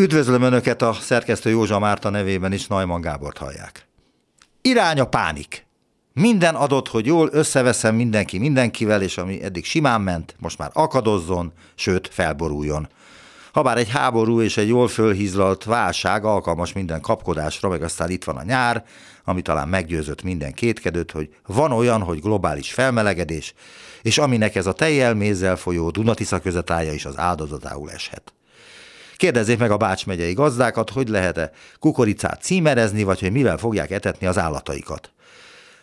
Üdvözlöm Önöket a szerkesztő Józsa Márta nevében is, Najman Gábort hallják. Irány a pánik. Minden adott, hogy jól összeveszem mindenki mindenkivel, és ami eddig simán ment, most már akadozzon, sőt felboruljon. Habár egy háború és egy jól fölhízlalt válság alkalmas minden kapkodásra, meg aztán itt van a nyár, ami talán meggyőzött minden kétkedőt, hogy van olyan, hogy globális felmelegedés, és aminek ez a tejjel mézzel folyó Dunatisza közetája is az áldozatául eshet. Kérdezzék meg a Bács gazdákat, hogy lehet-e kukoricát címerezni, vagy hogy mivel fogják etetni az állataikat.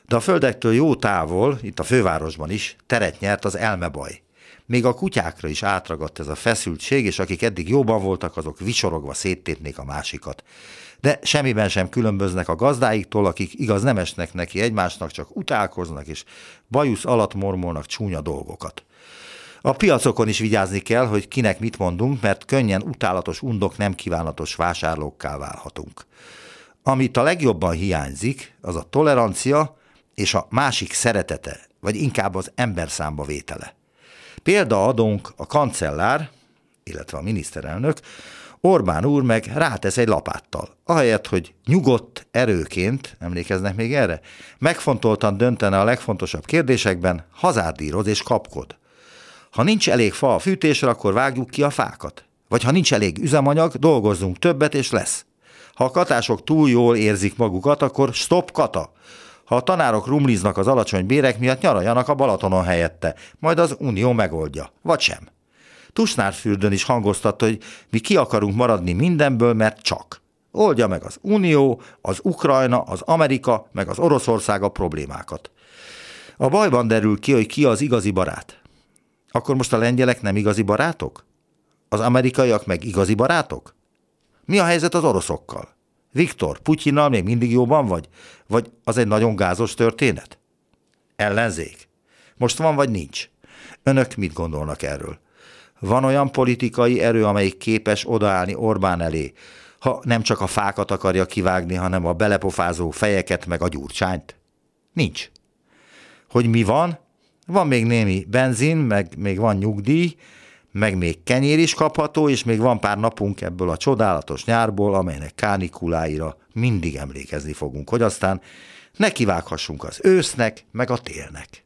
De a földektől jó távol, itt a fővárosban is, teret nyert az elmebaj. Még a kutyákra is átragadt ez a feszültség, és akik eddig jóban voltak, azok visorogva széttépnék a másikat. De semmiben sem különböznek a gazdáiktól, akik igaz nem esnek neki egymásnak, csak utálkoznak és bajusz alatt mormolnak csúnya dolgokat. A piacokon is vigyázni kell, hogy kinek mit mondunk, mert könnyen utálatos undok nem kívánatos vásárlókká válhatunk. Amit a legjobban hiányzik, az a tolerancia és a másik szeretete, vagy inkább az ember számba vétele. Példa adunk a kancellár, illetve a miniszterelnök, Orbán úr meg rátesz egy lapáttal. Ahelyett, hogy nyugodt erőként, emlékeznek még erre, megfontoltan döntene a legfontosabb kérdésekben, hazárdíroz és kapkod. Ha nincs elég fa a fűtésre, akkor vágjuk ki a fákat. Vagy ha nincs elég üzemanyag, dolgozzunk többet, és lesz. Ha a katások túl jól érzik magukat, akkor stop kata. Ha a tanárok rumliznak az alacsony bérek miatt, nyaraljanak a Balatonon helyette, majd az Unió megoldja. Vagy sem. Tusnárfürdön is hangoztatta, hogy mi ki akarunk maradni mindenből, mert csak. Oldja meg az Unió, az Ukrajna, az Amerika, meg az Oroszország a problémákat. A bajban derül ki, hogy ki az igazi barát. Akkor most a lengyelek nem igazi barátok? Az amerikaiak meg igazi barátok? Mi a helyzet az oroszokkal? Viktor, Putyinnal még mindig jóban vagy? Vagy az egy nagyon gázos történet? Ellenzék. Most van vagy nincs? Önök mit gondolnak erről? Van olyan politikai erő, amelyik képes odaállni Orbán elé, ha nem csak a fákat akarja kivágni, hanem a belepofázó fejeket meg a gyurcsányt? Nincs. Hogy mi van? Van még némi benzin, meg még van nyugdíj, meg még kenyér is kapható, és még van pár napunk ebből a csodálatos nyárból, amelynek kánikuláira mindig emlékezni fogunk, hogy aztán nekivághassunk az ősznek, meg a télnek.